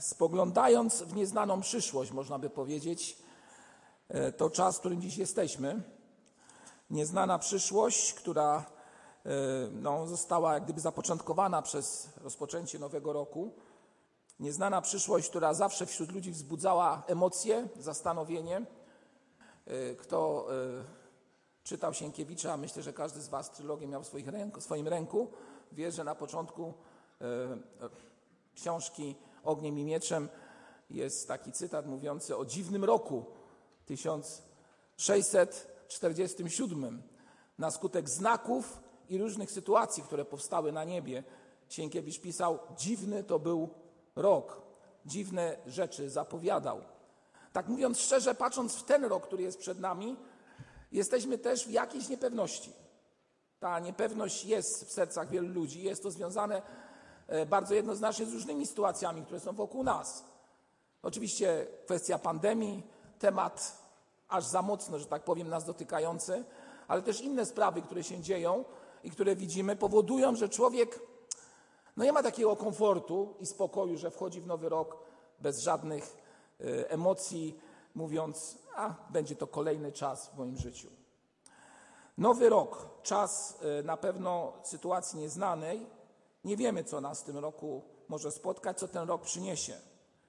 spoglądając w nieznaną przyszłość, można by powiedzieć, e, to czas, w którym dziś jesteśmy. Nieznana przyszłość, która e, no, została jak gdyby zapoczątkowana przez rozpoczęcie nowego roku. Nieznana przyszłość, która zawsze wśród ludzi wzbudzała emocje, zastanowienie. E, kto czytał Sienkiewicza, myślę, że każdy z Was trylogię miał w swoim ręku, wie, że na początku książki Ogniem i Mieczem jest taki cytat mówiący o dziwnym roku 1647. Na skutek znaków i różnych sytuacji, które powstały na niebie, Sienkiewicz pisał, dziwny to był rok, dziwne rzeczy zapowiadał. Tak mówiąc szczerze, patrząc w ten rok, który jest przed nami, jesteśmy też w jakiejś niepewności. Ta niepewność jest w sercach wielu ludzi. Jest to związane bardzo jednoznacznie z różnymi sytuacjami, które są wokół nas. Oczywiście kwestia pandemii, temat aż za mocno, że tak powiem, nas dotykający, ale też inne sprawy, które się dzieją i które widzimy, powodują, że człowiek no nie ma takiego komfortu i spokoju, że wchodzi w nowy rok bez żadnych e, emocji, mówiąc, a będzie to kolejny czas w moim życiu. Nowy rok, czas e, na pewno sytuacji nieznanej, nie wiemy, co nas w tym roku może spotkać, co ten rok przyniesie.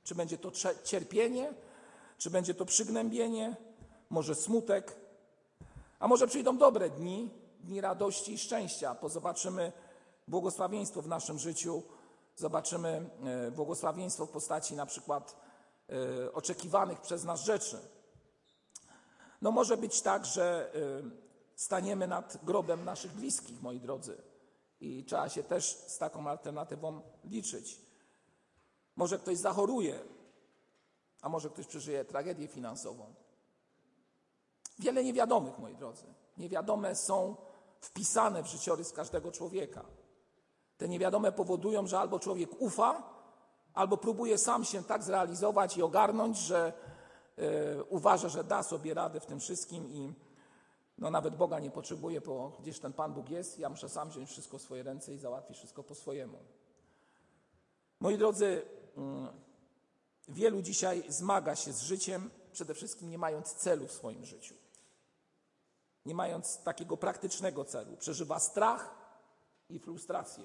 Czy będzie to cierpienie, czy będzie to przygnębienie, może smutek, a może przyjdą dobre dni, dni radości i szczęścia, bo zobaczymy błogosławieństwo w naszym życiu, zobaczymy e, błogosławieństwo w postaci na przykład e, oczekiwanych przez nas rzeczy. No może być tak, że e, staniemy nad grobem naszych bliskich, moi drodzy. I trzeba się też z taką alternatywą liczyć. Może ktoś zachoruje, a może ktoś przeżyje tragedię finansową. Wiele niewiadomych, moi drodzy. Niewiadome są wpisane w życiorys każdego człowieka. Te niewiadome powodują, że albo człowiek ufa, albo próbuje sam się tak zrealizować i ogarnąć, że y, uważa, że da sobie radę w tym wszystkim i no nawet Boga nie potrzebuję, bo gdzieś ten Pan Bóg jest, ja muszę sam wziąć wszystko w swoje ręce i załatwić wszystko po swojemu. Moi drodzy, mm, wielu dzisiaj zmaga się z życiem, przede wszystkim nie mając celu w swoim życiu. Nie mając takiego praktycznego celu. Przeżywa strach i frustrację.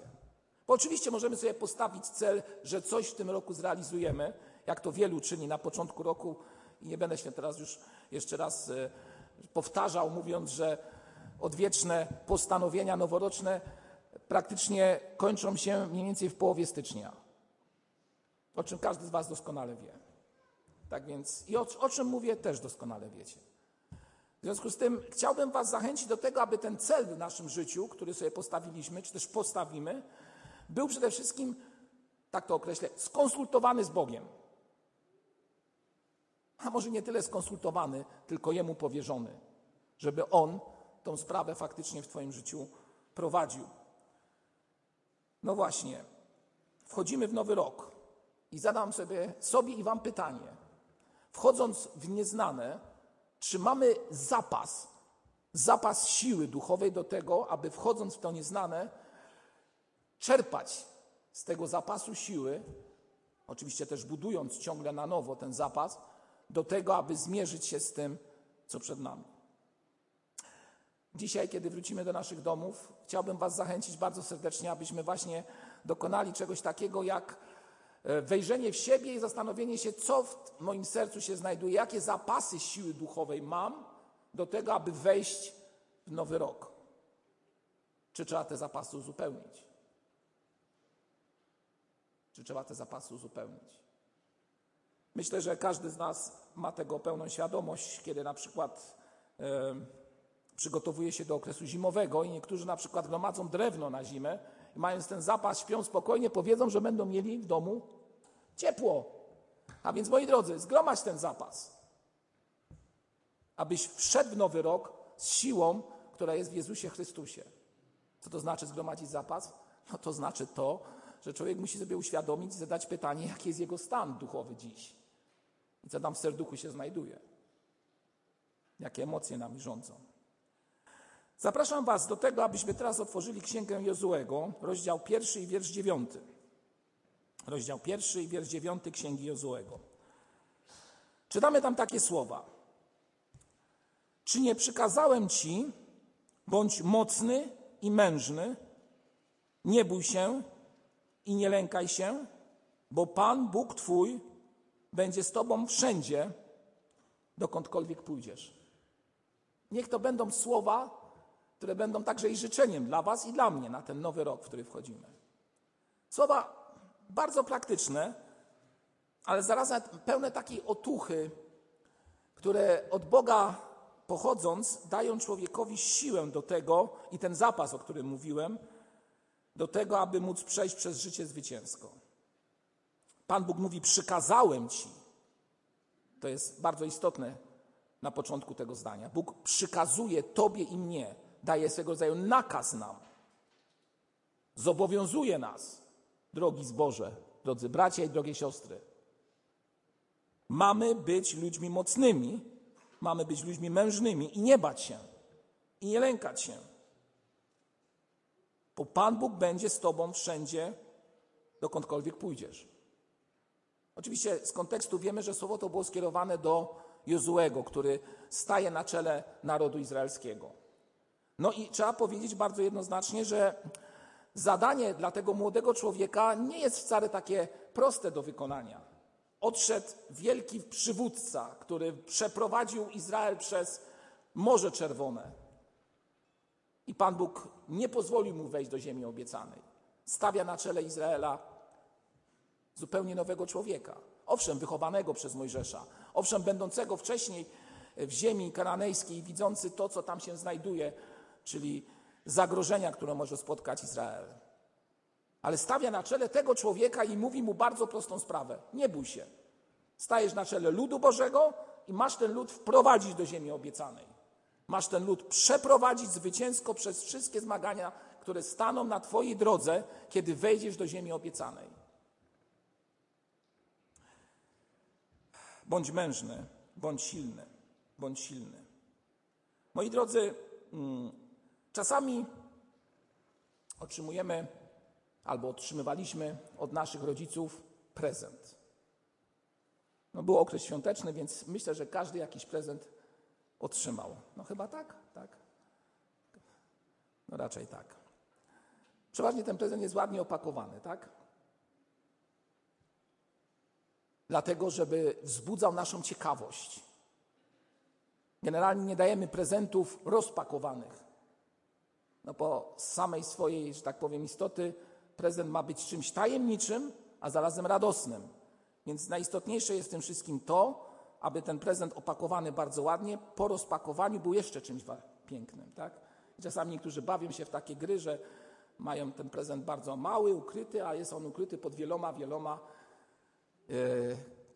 Bo oczywiście możemy sobie postawić cel, że coś w tym roku zrealizujemy, jak to wielu czyni na początku roku i nie będę się teraz już jeszcze raz e, powtarzał, mówiąc, że odwieczne postanowienia noworoczne praktycznie kończą się mniej więcej w połowie stycznia. O czym każdy z Was doskonale wie. Tak więc i o, o czym mówię, też doskonale wiecie. W związku z tym chciałbym Was zachęcić do tego, aby ten cel w naszym życiu, który sobie postawiliśmy, czy też postawimy, był przede wszystkim, tak to określę, skonsultowany z Bogiem a może nie tyle skonsultowany, tylko jemu powierzony, żeby on tą sprawę faktycznie w Twoim życiu prowadził. No właśnie, wchodzimy w nowy rok i zadam sobie, sobie i Wam pytanie. Wchodząc w nieznane, czy mamy zapas, zapas siły duchowej do tego, aby wchodząc w to nieznane, czerpać z tego zapasu siły, oczywiście też budując ciągle na nowo ten zapas, do tego, aby zmierzyć się z tym, co przed nami. Dzisiaj, kiedy wrócimy do naszych domów, chciałbym Was zachęcić bardzo serdecznie, abyśmy właśnie dokonali czegoś takiego jak e, wejrzenie w siebie i zastanowienie się, co w moim sercu się znajduje, jakie zapasy siły duchowej mam do tego, aby wejść w nowy rok. Czy trzeba te zapasy uzupełnić? Czy trzeba te zapasy uzupełnić? Myślę, że każdy z nas ma tego pełną świadomość, kiedy na przykład e, przygotowuje się do okresu zimowego i niektórzy na przykład gromadzą drewno na zimę i mając ten zapas, śpią spokojnie, powiedzą, że będą mieli w domu ciepło. A więc moi drodzy, zgromadź ten zapas, abyś wszedł w nowy rok z siłą, która jest w Jezusie Chrystusie. Co to znaczy zgromadzić zapas? No to znaczy to, że człowiek musi sobie uświadomić zadać pytanie, jaki jest jego stan duchowy dziś i co tam w serduchu się znajduje. Jakie emocje nami rządzą. Zapraszam Was do tego, abyśmy teraz otworzyli Księgę Jozuego, rozdział pierwszy i wiersz dziewiąty. rozdział pierwszy i wiersz dziewiąty Księgi Jozuego. Czytamy tam takie słowa. Czy nie przykazałem ci, bądź mocny i mężny, nie bój się i nie lękaj się, bo Pan Bóg Twój będzie z Tobą wszędzie, dokądkolwiek pójdziesz. Niech to będą słowa, które będą także i życzeniem dla Was i dla mnie na ten nowy rok, w który wchodzimy. Słowa bardzo praktyczne, ale zarazem pełne takiej otuchy, które od Boga pochodząc dają człowiekowi siłę do tego i ten zapas, o którym mówiłem, do tego, aby móc przejść przez życie zwycięsko. Pan Bóg mówi: Przykazałem ci. To jest bardzo istotne na początku tego zdania. Bóg przykazuje Tobie i mnie, daje swego rodzaju nakaz nam. Zobowiązuje nas, drogi zboże, drodzy bracia i drogie siostry. Mamy być ludźmi mocnymi, mamy być ludźmi mężnymi i nie bać się, i nie lękać się. Bo Pan Bóg będzie z Tobą wszędzie, dokądkolwiek pójdziesz. Oczywiście z kontekstu wiemy, że słowo to było skierowane do Jozuego, który staje na czele narodu izraelskiego. No i trzeba powiedzieć bardzo jednoznacznie, że zadanie dla tego młodego człowieka nie jest wcale takie proste do wykonania. Odszedł wielki przywódca, który przeprowadził Izrael przez Morze Czerwone. I Pan Bóg nie pozwolił mu wejść do ziemi obiecanej. Stawia na czele Izraela zupełnie nowego człowieka. Owszem, wychowanego przez Mojżesza, owszem, będącego wcześniej w ziemi kananejskiej, widzący to, co tam się znajduje, czyli zagrożenia, które może spotkać Izrael. Ale stawia na czele tego człowieka i mówi mu bardzo prostą sprawę: nie bój się. Stajesz na czele ludu Bożego i masz ten lud wprowadzić do ziemi obiecanej. Masz ten lud przeprowadzić zwycięsko przez wszystkie zmagania, które staną na Twojej drodze, kiedy wejdziesz do ziemi obiecanej. Bądź mężny, bądź silny, bądź silny. Moi drodzy, mm, czasami otrzymujemy albo otrzymywaliśmy od naszych rodziców prezent. No, był okres świąteczny, więc myślę, że każdy jakiś prezent otrzymał. No chyba tak, tak. No raczej tak. Przeważnie ten prezent jest ładnie opakowany, tak? Dlatego, żeby wzbudzał naszą ciekawość. Generalnie nie dajemy prezentów rozpakowanych. No po samej swojej, że tak powiem, istoty prezent ma być czymś tajemniczym, a zarazem radosnym. Więc najistotniejsze jest w tym wszystkim to, aby ten prezent opakowany bardzo ładnie, po rozpakowaniu był jeszcze czymś pięknym. Tak? czasami niektórzy bawią się w takie gry, że mają ten prezent bardzo mały, ukryty, a jest on ukryty pod wieloma, wieloma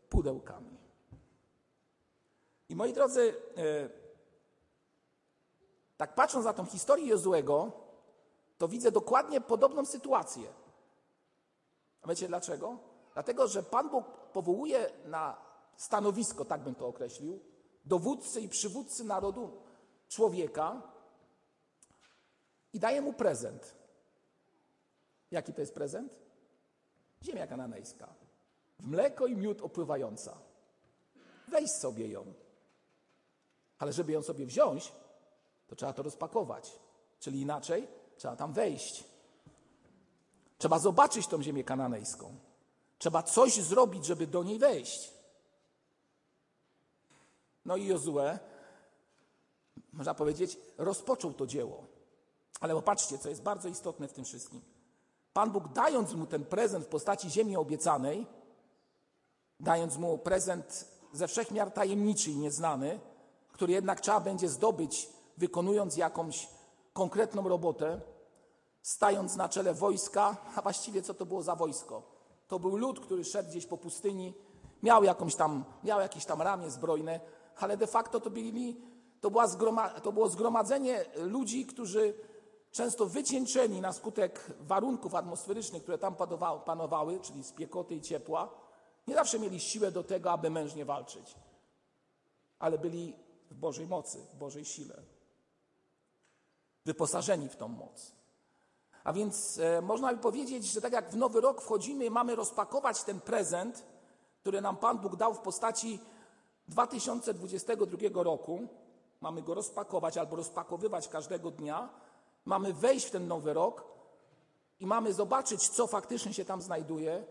pudełkami. I moi drodzy, yy, tak patrząc na tą historię Jozłego, to widzę dokładnie podobną sytuację. A wiecie dlaczego? Dlatego, że Pan Bóg powołuje na stanowisko, tak bym to określił, dowódcy i przywódcy narodu człowieka i daje mu prezent. Jaki to jest prezent? Ziemia kananejska. W mleko i miód opływająca. Weź sobie ją. Ale żeby ją sobie wziąć, to trzeba to rozpakować. Czyli inaczej, trzeba tam wejść. Trzeba zobaczyć tą ziemię kananejską. Trzeba coś zrobić, żeby do niej wejść. No i Jozue, można powiedzieć, rozpoczął to dzieło. Ale popatrzcie, co jest bardzo istotne w tym wszystkim. Pan Bóg, dając mu ten prezent w postaci ziemi obiecanej, dając mu prezent ze wszechmiar tajemniczy i nieznany, który jednak trzeba będzie zdobyć, wykonując jakąś konkretną robotę, stając na czele wojska, a właściwie co to było za wojsko? To był lud, który szedł gdzieś po pustyni, miał, jakąś tam, miał jakieś tam ramię zbrojne, ale de facto to, byli, to, była zgroma, to było zgromadzenie ludzi, którzy często wycieńczeni na skutek warunków atmosferycznych, które tam panowały, czyli spiekoty i ciepła, nie zawsze mieli siłę do tego, aby mężnie walczyć, ale byli w Bożej mocy, w Bożej sile, wyposażeni w tą moc. A więc e, można by powiedzieć, że tak jak w nowy rok wchodzimy i mamy rozpakować ten prezent, który nam Pan Bóg dał w postaci 2022 roku, mamy go rozpakować albo rozpakowywać każdego dnia, mamy wejść w ten nowy rok i mamy zobaczyć, co faktycznie się tam znajduje.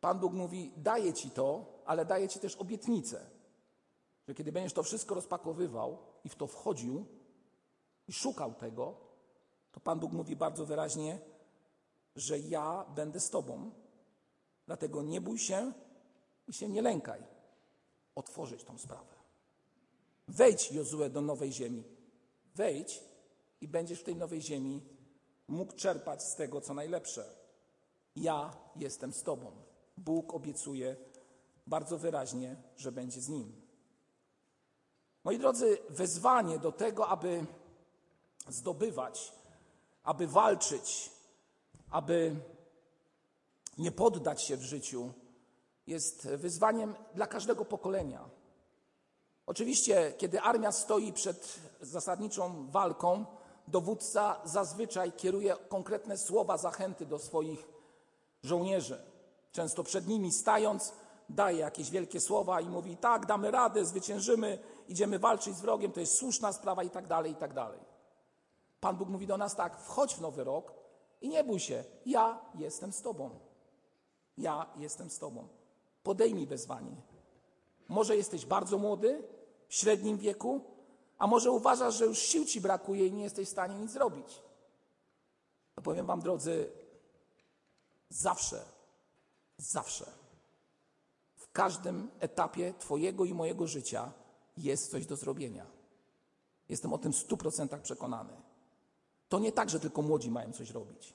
Pan Bóg mówi: Daję ci to, ale daję ci też obietnicę, że kiedy będziesz to wszystko rozpakowywał i w to wchodził i szukał tego, to Pan Bóg mówi bardzo wyraźnie, że ja będę z Tobą. Dlatego nie bój się i się nie lękaj. Otworzyć tą sprawę. Wejdź, Jozue, do nowej ziemi. Wejdź i będziesz w tej nowej ziemi mógł czerpać z tego, co najlepsze. Ja jestem z Tobą. Bóg obiecuje bardzo wyraźnie, że będzie z nim. Moi drodzy, wezwanie do tego, aby zdobywać, aby walczyć, aby nie poddać się w życiu, jest wyzwaniem dla każdego pokolenia. Oczywiście, kiedy armia stoi przed zasadniczą walką, dowódca zazwyczaj kieruje konkretne słowa zachęty do swoich żołnierzy. Często przed nimi stając, daje jakieś wielkie słowa i mówi: Tak, damy radę, zwyciężymy, idziemy walczyć z wrogiem, to jest słuszna sprawa i tak dalej, i tak dalej. Pan Bóg mówi do nas tak: wchodź w nowy rok i nie bój się, ja jestem z Tobą. Ja jestem z Tobą. Podejmij wezwanie. Może jesteś bardzo młody, w średnim wieku, a może uważasz, że już sił ci brakuje i nie jesteś w stanie nic zrobić. To powiem Wam, drodzy, zawsze, zawsze, w każdym etapie Twojego i mojego życia jest coś do zrobienia. Jestem o tym w stu procentach przekonany. To nie tak, że tylko młodzi mają coś robić.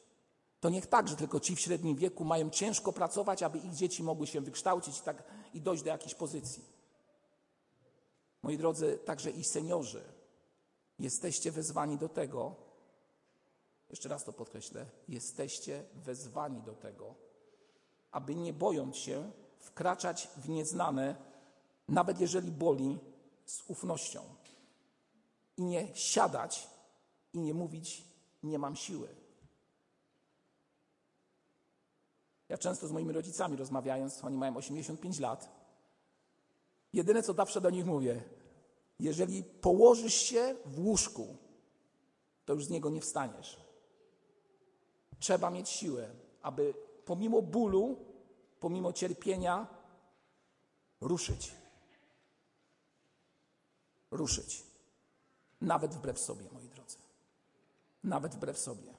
To nie tak, że tylko ci w średnim wieku mają ciężko pracować, aby ich dzieci mogły się wykształcić i, tak, i dojść do jakiejś pozycji. Moi drodzy, także i seniorzy, jesteście wezwani do tego, jeszcze raz to podkreślę, jesteście wezwani do tego, aby nie bojąc się wkraczać w nieznane, nawet jeżeli boli, z ufnością. I nie siadać i nie mówić, nie mam siły. Ja często z moimi rodzicami rozmawiając, oni mają 85 lat, jedyne co zawsze do nich mówię, jeżeli położysz się w łóżku, to już z niego nie wstaniesz. Trzeba mieć siłę, aby pomimo bólu, pomimo cierpienia, ruszyć. Ruszyć. Nawet wbrew sobie, moi drodzy. Nawet wbrew sobie.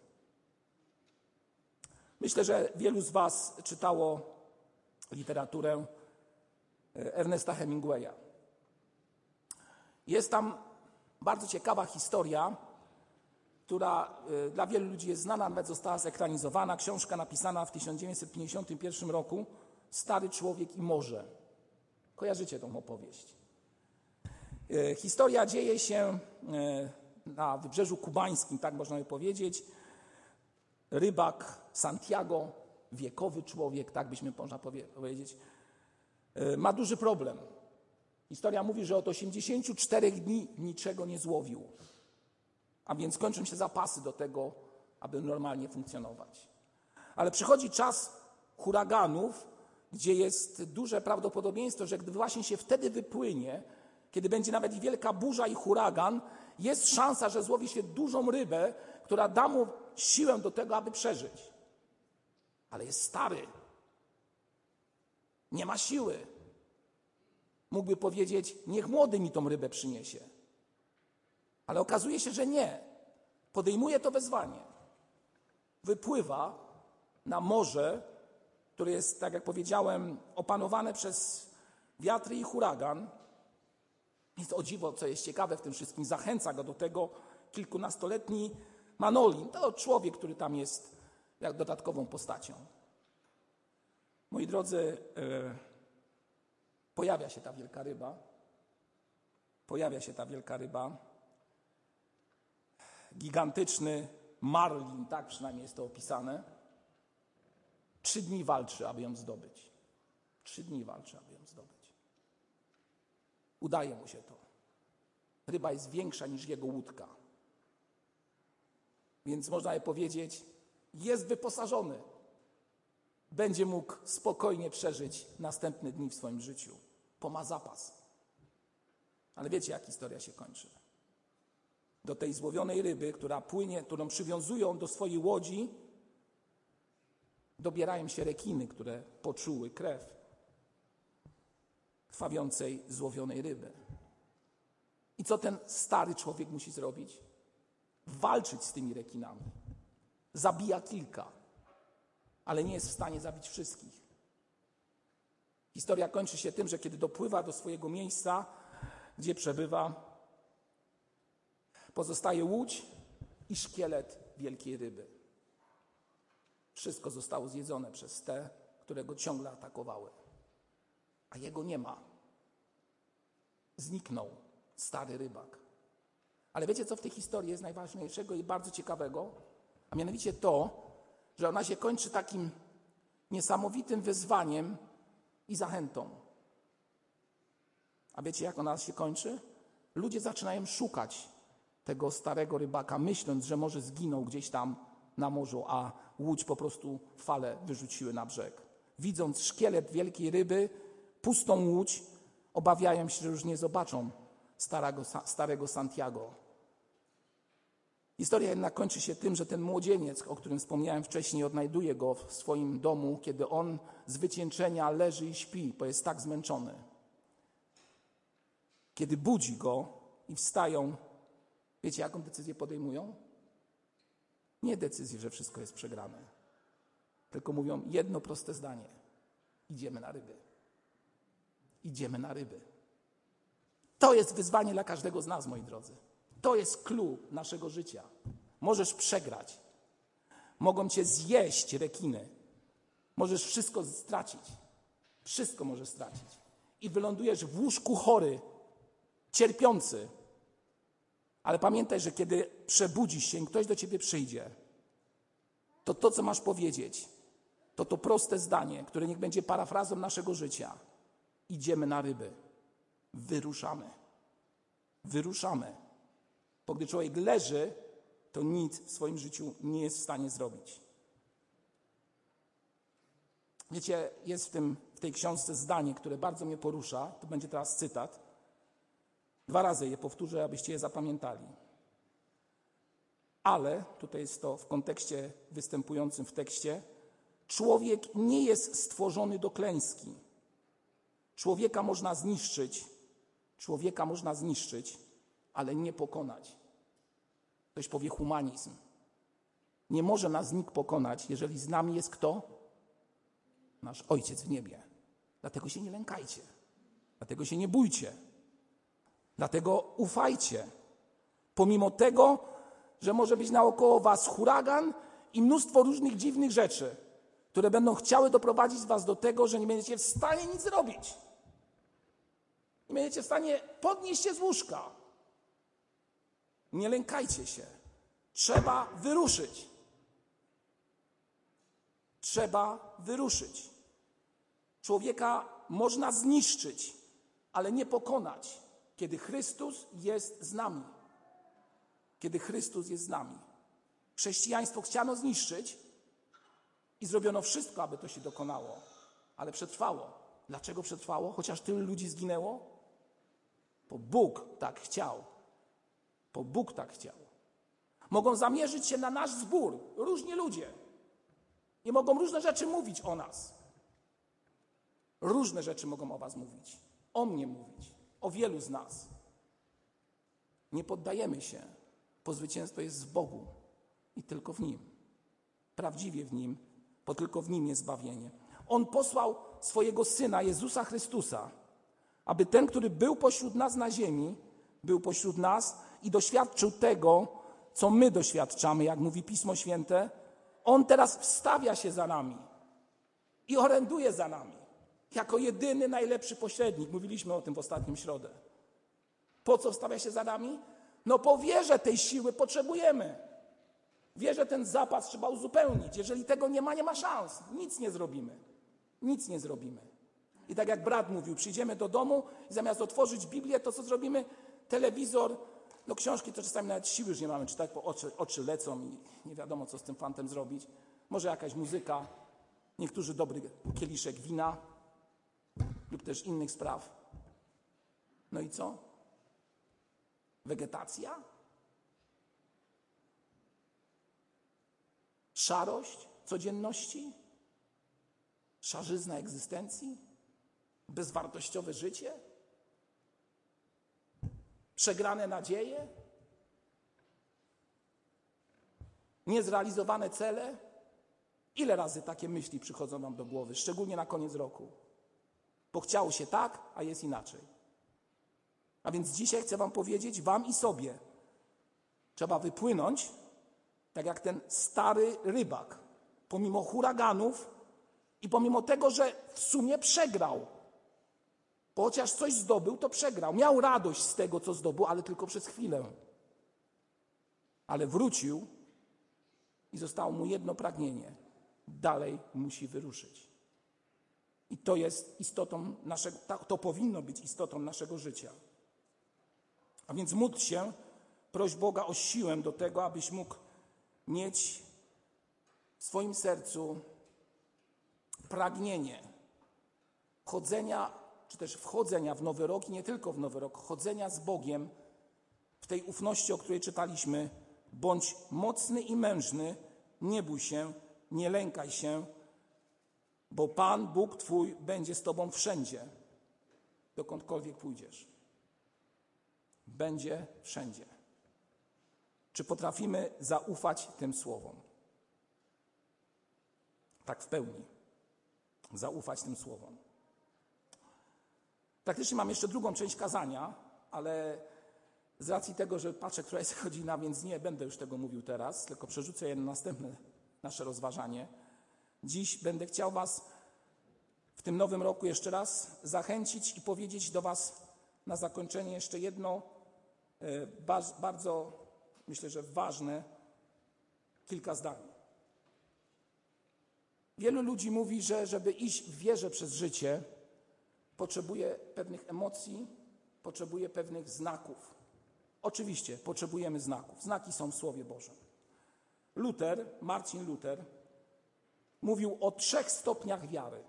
Myślę, że wielu z Was czytało literaturę e, Ernesta Hemingwaya. Jest tam bardzo ciekawa historia, która y, dla wielu ludzi jest znana, nawet została zekranizowana. Książka napisana w 1951 roku Stary człowiek i morze. Kojarzycie tą opowieść. Y, historia dzieje się y, na wybrzeżu kubańskim, tak można by powiedzieć. Rybak Santiago, wiekowy człowiek, tak byśmy można powiedzieć, ma duży problem. Historia mówi, że od 84 dni niczego nie złowił. A więc kończą się zapasy do tego, aby normalnie funkcjonować. Ale przychodzi czas huraganów, gdzie jest duże prawdopodobieństwo, że gdy właśnie się wtedy wypłynie, kiedy będzie nawet wielka burza i huragan, jest szansa, że złowi się dużą rybę, która da mu siłę do tego, aby przeżyć. Ale jest stary. Nie ma siły. Mógłby powiedzieć: Niech młody mi tą rybę przyniesie. Ale okazuje się, że nie. Podejmuje to wezwanie. Wypływa na morze, które jest, tak jak powiedziałem, opanowane przez wiatry i huragan. Jest o dziwo, co jest ciekawe w tym wszystkim, zachęca go do tego kilkunastoletni Manolin. To człowiek, który tam jest jak dodatkową postacią. Moi drodzy, yy, Pojawia się ta wielka ryba. Pojawia się ta wielka ryba. Gigantyczny marlin, tak przynajmniej jest to opisane. Trzy dni walczy, aby ją zdobyć. Trzy dni walczy, aby ją zdobyć. Udaje mu się to. Ryba jest większa niż jego łódka. Więc można je powiedzieć, jest wyposażony. Będzie mógł spokojnie przeżyć następne dni w swoim życiu, bo ma zapas. Ale wiecie, jak historia się kończy? Do tej złowionej ryby, która płynie, którą przywiązują do swojej łodzi, dobierają się rekiny, które poczuły krew krwawiącej, złowionej ryby. I co ten stary człowiek musi zrobić? Walczyć z tymi rekinami. Zabija kilka, ale nie jest w stanie zabić wszystkich. Historia kończy się tym, że kiedy dopływa do swojego miejsca, gdzie przebywa, pozostaje łódź i szkielet wielkiej ryby. Wszystko zostało zjedzone przez te, które go ciągle atakowały. A jego nie ma. Zniknął stary rybak. Ale wiecie, co w tej historii jest najważniejszego i bardzo ciekawego? A mianowicie to, że ona się kończy takim niesamowitym wyzwaniem i zachętą. A wiecie, jak ona się kończy? Ludzie zaczynają szukać tego starego rybaka, myśląc, że może zginął gdzieś tam na morzu, a łódź po prostu fale wyrzuciły na brzeg. Widząc szkielet wielkiej ryby, pustą łódź, obawiają się, że już nie zobaczą starego, starego Santiago. Historia jednak kończy się tym, że ten młodzieniec, o którym wspomniałem wcześniej, odnajduje go w swoim domu, kiedy on z wycieńczenia leży i śpi, bo jest tak zmęczony. Kiedy budzi go i wstają, wiecie, jaką decyzję podejmują? Nie decyzję, że wszystko jest przegrane, tylko mówią jedno proste zdanie: idziemy na ryby. Idziemy na ryby. To jest wyzwanie dla każdego z nas, moi drodzy. To jest clue naszego życia. Możesz przegrać. Mogą cię zjeść rekiny. Możesz wszystko stracić. Wszystko możesz stracić. I wylądujesz w łóżku chory, cierpiący. Ale pamiętaj, że kiedy przebudzisz się ktoś do ciebie przyjdzie, to to, co masz powiedzieć, to to proste zdanie, które niech będzie parafrazą naszego życia. Idziemy na ryby. Wyruszamy. Wyruszamy. Bo gdy człowiek leży, to nic w swoim życiu nie jest w stanie zrobić. Wiecie, jest w, tym, w tej książce zdanie, które bardzo mnie porusza. To będzie teraz cytat. Dwa razy je powtórzę, abyście je zapamiętali. Ale, tutaj jest to w kontekście występującym w tekście, człowiek nie jest stworzony do klęski. Człowieka można zniszczyć, człowieka można zniszczyć, ale nie pokonać. Ktoś powie humanizm. Nie może nas nikt pokonać, jeżeli z nami jest kto? Nasz Ojciec w niebie. Dlatego się nie lękajcie. Dlatego się nie bójcie. Dlatego ufajcie. Pomimo tego, że może być naokoło was huragan i mnóstwo różnych dziwnych rzeczy, które będą chciały doprowadzić was do tego, że nie będziecie w stanie nic zrobić. Nie będziecie w stanie podnieść się z łóżka. Nie lękajcie się. Trzeba wyruszyć. Trzeba wyruszyć. Człowieka można zniszczyć, ale nie pokonać, kiedy Chrystus jest z nami. Kiedy Chrystus jest z nami. Chrześcijaństwo chciano zniszczyć i zrobiono wszystko, aby to się dokonało, ale przetrwało. Dlaczego przetrwało, chociaż tylu ludzi zginęło? Bo Bóg tak chciał bo Bóg tak chciał. Mogą zamierzyć się na nasz zbór różni ludzie i mogą różne rzeczy mówić o nas. Różne rzeczy mogą o Was mówić, o mnie mówić, o wielu z nas. Nie poddajemy się, bo zwycięstwo jest w Bogu i tylko w Nim. Prawdziwie w Nim, bo tylko w Nim jest zbawienie. On posłał swojego Syna, Jezusa Chrystusa, aby ten, który był pośród nas na ziemi, był pośród nas i doświadczył tego, co my doświadczamy, jak mówi Pismo Święte, On teraz wstawia się za nami i oręduje za nami. Jako jedyny, najlepszy pośrednik. Mówiliśmy o tym w ostatnim środę. Po co wstawia się za nami? No po wierze tej siły potrzebujemy. Wierzę, ten zapas trzeba uzupełnić. Jeżeli tego nie ma, nie ma szans. Nic nie zrobimy. Nic nie zrobimy. I tak jak brat mówił, przyjdziemy do domu i zamiast otworzyć Biblię, to co zrobimy? Telewizor No książki to czasami nawet siły już nie mamy czytać, bo oczy, oczy lecą i nie wiadomo, co z tym fantem zrobić. Może jakaś muzyka, niektórzy dobry kieliszek wina lub też innych spraw. No i co? Wegetacja? Szarość codzienności? Szarzyzna egzystencji? Bezwartościowe życie? Przegrane nadzieje? Niezrealizowane cele? Ile razy takie myśli przychodzą Wam do głowy, szczególnie na koniec roku? Bo chciało się tak, a jest inaczej. A więc dzisiaj chcę Wam powiedzieć, Wam i sobie, trzeba wypłynąć, tak jak ten stary rybak, pomimo huraganów i pomimo tego, że w sumie przegrał. Bo chociaż coś zdobył, to przegrał. Miał radość z tego, co zdobył, ale tylko przez chwilę. Ale wrócił i zostało mu jedno pragnienie. Dalej musi wyruszyć. I to jest istotą naszego, to powinno być istotą naszego życia. A więc módl się, proś Boga o siłę do tego, abyś mógł mieć w swoim sercu pragnienie chodzenia, czy też wchodzenia w nowy rok i nie tylko w nowy rok, chodzenia z Bogiem w tej ufności, o której czytaliśmy. Bądź mocny i mężny, nie bój się, nie lękaj się, bo Pan, Bóg Twój, będzie z Tobą wszędzie, dokądkolwiek pójdziesz. Będzie wszędzie. Czy potrafimy zaufać tym słowom? Tak w pełni. Zaufać tym słowom. Praktycznie mam jeszcze drugą część kazania, ale z racji tego, że patrzę, która jest godzina, więc nie będę już tego mówił teraz, tylko przerzucę je na następne nasze rozważanie. Dziś będę chciał Was w tym nowym roku jeszcze raz zachęcić i powiedzieć do Was na zakończenie jeszcze jedno e, bardzo, myślę, że ważne kilka zdań. Wielu ludzi mówi, że żeby iść w wierze przez życie, potrzebuje pewnych emocji, potrzebuje pewnych znaków. Oczywiście potrzebujemy znaków. Znaki są w Słowie Bożym. Luter, Marcin Luter, mówił o trzech stopniach wiary.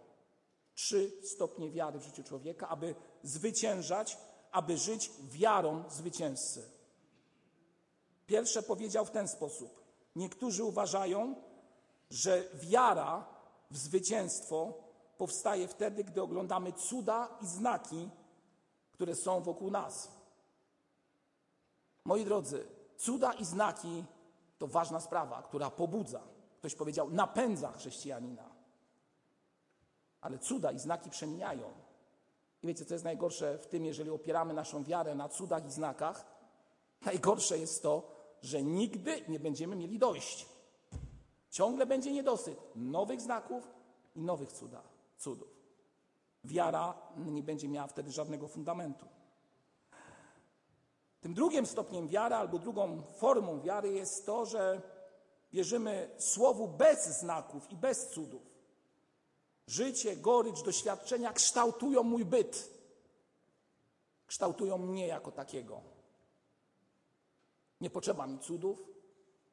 Trzy stopnie wiary w życiu człowieka, aby zwyciężać, aby żyć wiarą zwycięzcy. Pierwsze powiedział w ten sposób. Niektórzy uważają, że wiara w zwycięstwo powstaje wtedy, gdy oglądamy cuda i znaki, które są wokół nas. Moi drodzy, cuda i znaki to ważna sprawa, która pobudza, ktoś powiedział, napędza chrześcijanina. Ale cuda i znaki przemijają. I wiecie, co jest najgorsze w tym, jeżeli opieramy naszą wiarę na cudach i znakach? Najgorsze jest to, że nigdy nie będziemy mieli dojść. Ciągle będzie niedosyt nowych znaków i nowych cuda, cudów. Wiara nie będzie miała wtedy żadnego fundamentu. Tym drugim stopniem wiary, albo drugą formą wiary jest to, że wierzymy Słowu bez znaków i bez cudów. Życie, gorycz, doświadczenia kształtują mój byt, kształtują mnie jako takiego. Nie potrzeba mi cudów,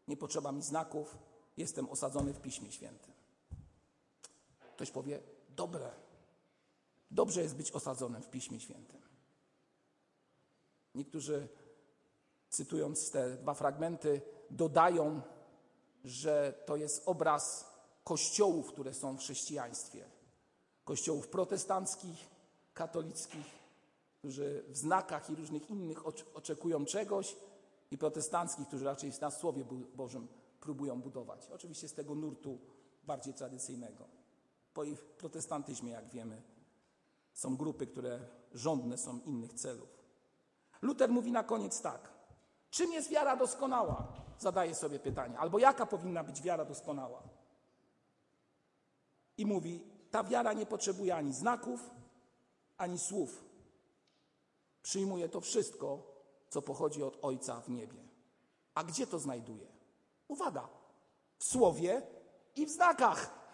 nie potrzeba mi znaków, jestem osadzony w Piśmie Świętym. Ktoś powie, dobre, dobrze jest być osadzonym w Piśmie Świętym. Niektórzy, cytując te dwa fragmenty, dodają, że to jest obraz kościołów, które są w chrześcijaństwie. Kościołów protestanckich, katolickich, którzy w znakach i różnych innych oczekują czegoś, i protestanckich, którzy raczej na Słowie Bożym próbują budować. Oczywiście z tego nurtu bardziej tradycyjnego. Po ich protestantyzmie, jak wiemy, są grupy, które żądne są innych celów. Luther mówi na koniec tak. Czym jest wiara doskonała? Zadaje sobie pytanie. Albo jaka powinna być wiara doskonała? I mówi, ta wiara nie potrzebuje ani znaków, ani słów. Przyjmuje to wszystko, co pochodzi od Ojca w niebie. A gdzie to znajduje? Uwaga, w słowie i w znakach.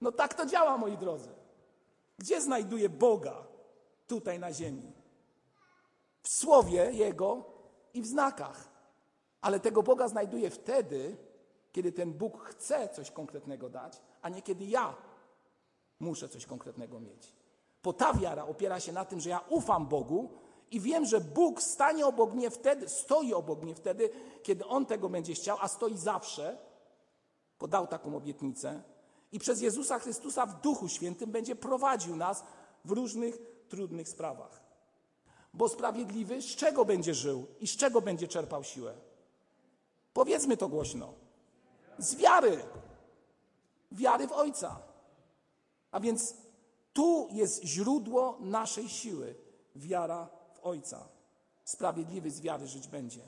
No tak to działa, moi drodzy. Gdzie znajduje Boga tutaj na ziemi? W słowie Jego i w znakach. Ale tego Boga znajduję wtedy, kiedy ten Bóg chce coś konkretnego dać, a nie kiedy ja muszę coś konkretnego mieć. Bo ta wiara opiera się na tym, że ja ufam Bogu i wiem, że Bóg stanie obok mnie wtedy, stoi obok mnie wtedy, kiedy On tego będzie chciał, a stoi zawsze, bo dał taką obietnicę. I przez Jezusa Chrystusa w Duchu Świętym będzie prowadził nas w różnych trudnych sprawach. Bo sprawiedliwy z czego będzie żył i z czego będzie czerpał siłę? Powiedzmy to głośno. Z wiary. Wiary w Ojca. A więc tu jest źródło naszej siły. Wiara w Ojca. Sprawiedliwy z wiary żyć będzie.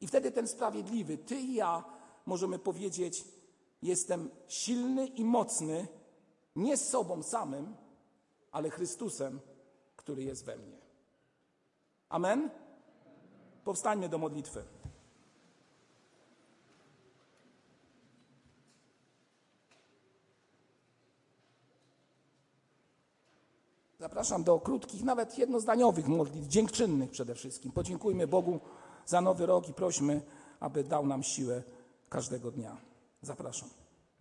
I wtedy ten sprawiedliwy, ty i ja, możemy powiedzieć: Jestem silny i mocny, nie sobą samym, ale Chrystusem, który jest we mnie. Amen? Powstańmy do modlitwy. Zapraszam do krótkich, nawet jednozdaniowych modlitw, dziękczynnych przede wszystkim. Podziękujmy Bogu za nowy rok i prośmy, aby dał nam siłę każdego dnia. Zapraszam.